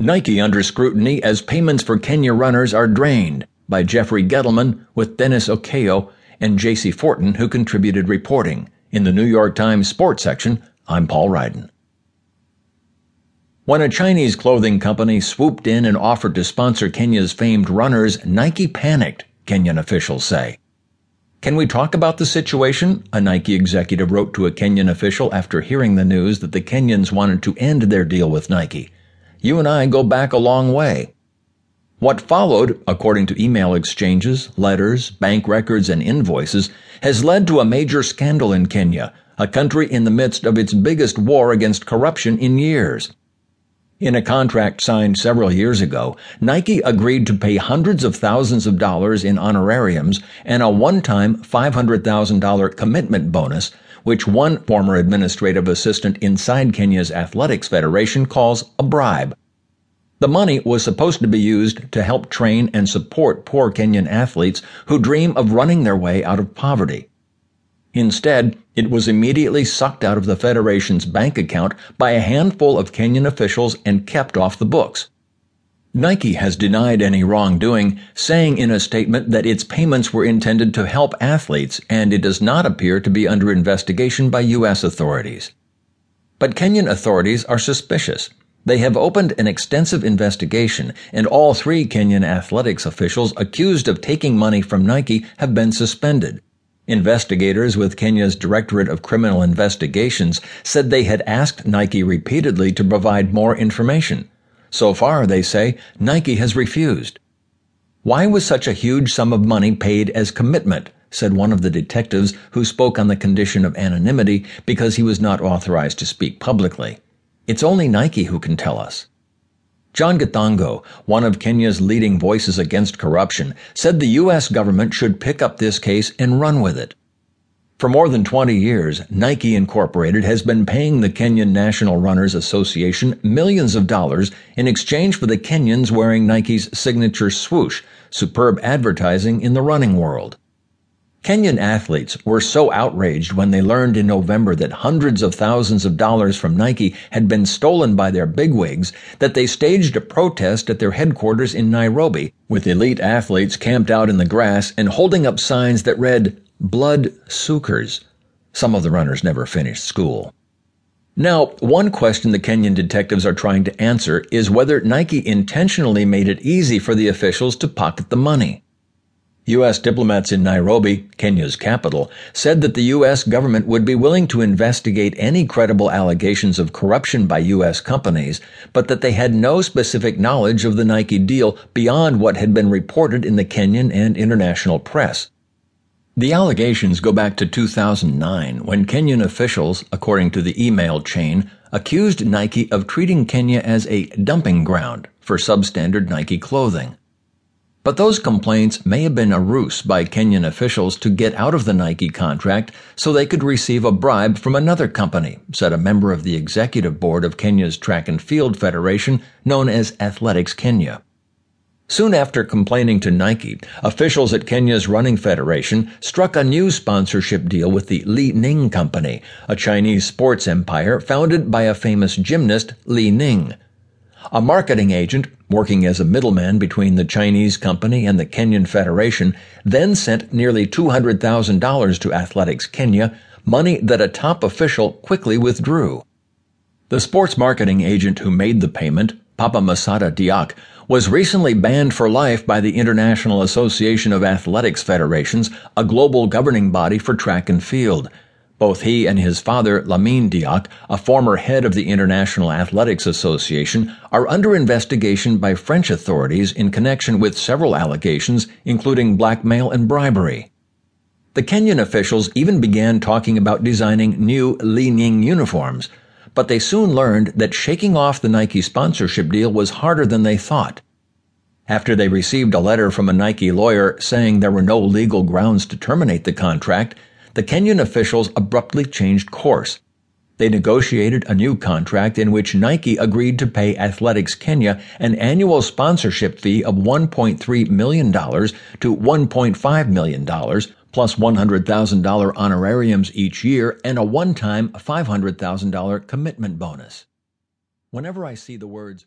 Nike under scrutiny as payments for Kenya runners are drained by Jeffrey Gettleman with Dennis Okeo and J.C. Fortin, who contributed reporting. In the New York Times sports section, I'm Paul Ryden. When a Chinese clothing company swooped in and offered to sponsor Kenya's famed runners, Nike panicked, Kenyan officials say. Can we talk about the situation? A Nike executive wrote to a Kenyan official after hearing the news that the Kenyans wanted to end their deal with Nike. You and I go back a long way. What followed, according to email exchanges, letters, bank records, and invoices, has led to a major scandal in Kenya, a country in the midst of its biggest war against corruption in years. In a contract signed several years ago, Nike agreed to pay hundreds of thousands of dollars in honorariums and a one-time $500,000 commitment bonus, which one former administrative assistant inside Kenya's Athletics Federation calls a bribe. The money was supposed to be used to help train and support poor Kenyan athletes who dream of running their way out of poverty. Instead, it was immediately sucked out of the Federation's bank account by a handful of Kenyan officials and kept off the books. Nike has denied any wrongdoing, saying in a statement that its payments were intended to help athletes and it does not appear to be under investigation by U.S. authorities. But Kenyan authorities are suspicious. They have opened an extensive investigation, and all three Kenyan athletics officials accused of taking money from Nike have been suspended. Investigators with Kenya's Directorate of Criminal Investigations said they had asked Nike repeatedly to provide more information. So far, they say, Nike has refused. Why was such a huge sum of money paid as commitment? said one of the detectives who spoke on the condition of anonymity because he was not authorized to speak publicly. It's only Nike who can tell us. John Githongo, one of Kenya's leading voices against corruption, said the U.S. government should pick up this case and run with it. For more than 20 years, Nike Incorporated has been paying the Kenyan National Runners Association millions of dollars in exchange for the Kenyans wearing Nike's signature swoosh, superb advertising in the running world. Kenyan athletes were so outraged when they learned in November that hundreds of thousands of dollars from Nike had been stolen by their bigwigs that they staged a protest at their headquarters in Nairobi, with elite athletes camped out in the grass and holding up signs that read, Blood Suckers. Some of the runners never finished school. Now, one question the Kenyan detectives are trying to answer is whether Nike intentionally made it easy for the officials to pocket the money. U.S. diplomats in Nairobi, Kenya's capital, said that the U.S. government would be willing to investigate any credible allegations of corruption by U.S. companies, but that they had no specific knowledge of the Nike deal beyond what had been reported in the Kenyan and international press. The allegations go back to 2009 when Kenyan officials, according to the email chain, accused Nike of treating Kenya as a dumping ground for substandard Nike clothing. But those complaints may have been a ruse by Kenyan officials to get out of the Nike contract so they could receive a bribe from another company, said a member of the executive board of Kenya's Track and Field Federation, known as Athletics Kenya. Soon after complaining to Nike, officials at Kenya's Running Federation struck a new sponsorship deal with the Li Ning Company, a Chinese sports empire founded by a famous gymnast, Li Ning. A marketing agent, working as a middleman between the Chinese company and the Kenyan Federation, then sent nearly $200,000 to Athletics Kenya, money that a top official quickly withdrew. The sports marketing agent who made the payment, Papa Massata Diack, was recently banned for life by the International Association of Athletics Federations, a global governing body for track and field. Both he and his father, Lamine Diack, a former head of the International Athletics Association, are under investigation by French authorities in connection with several allegations, including blackmail and bribery. The Kenyan officials even began talking about designing new Li Ning uniforms, but they soon learned that shaking off the Nike sponsorship deal was harder than they thought. After they received a letter from a Nike lawyer saying there were no legal grounds to terminate the contract, the Kenyan officials abruptly changed course. They negotiated a new contract in which Nike agreed to pay Athletics Kenya an annual sponsorship fee of $1.3 million to $1.5 million, plus $100,000 honorariums each year and a one time $500,000 commitment bonus. Whenever I see the words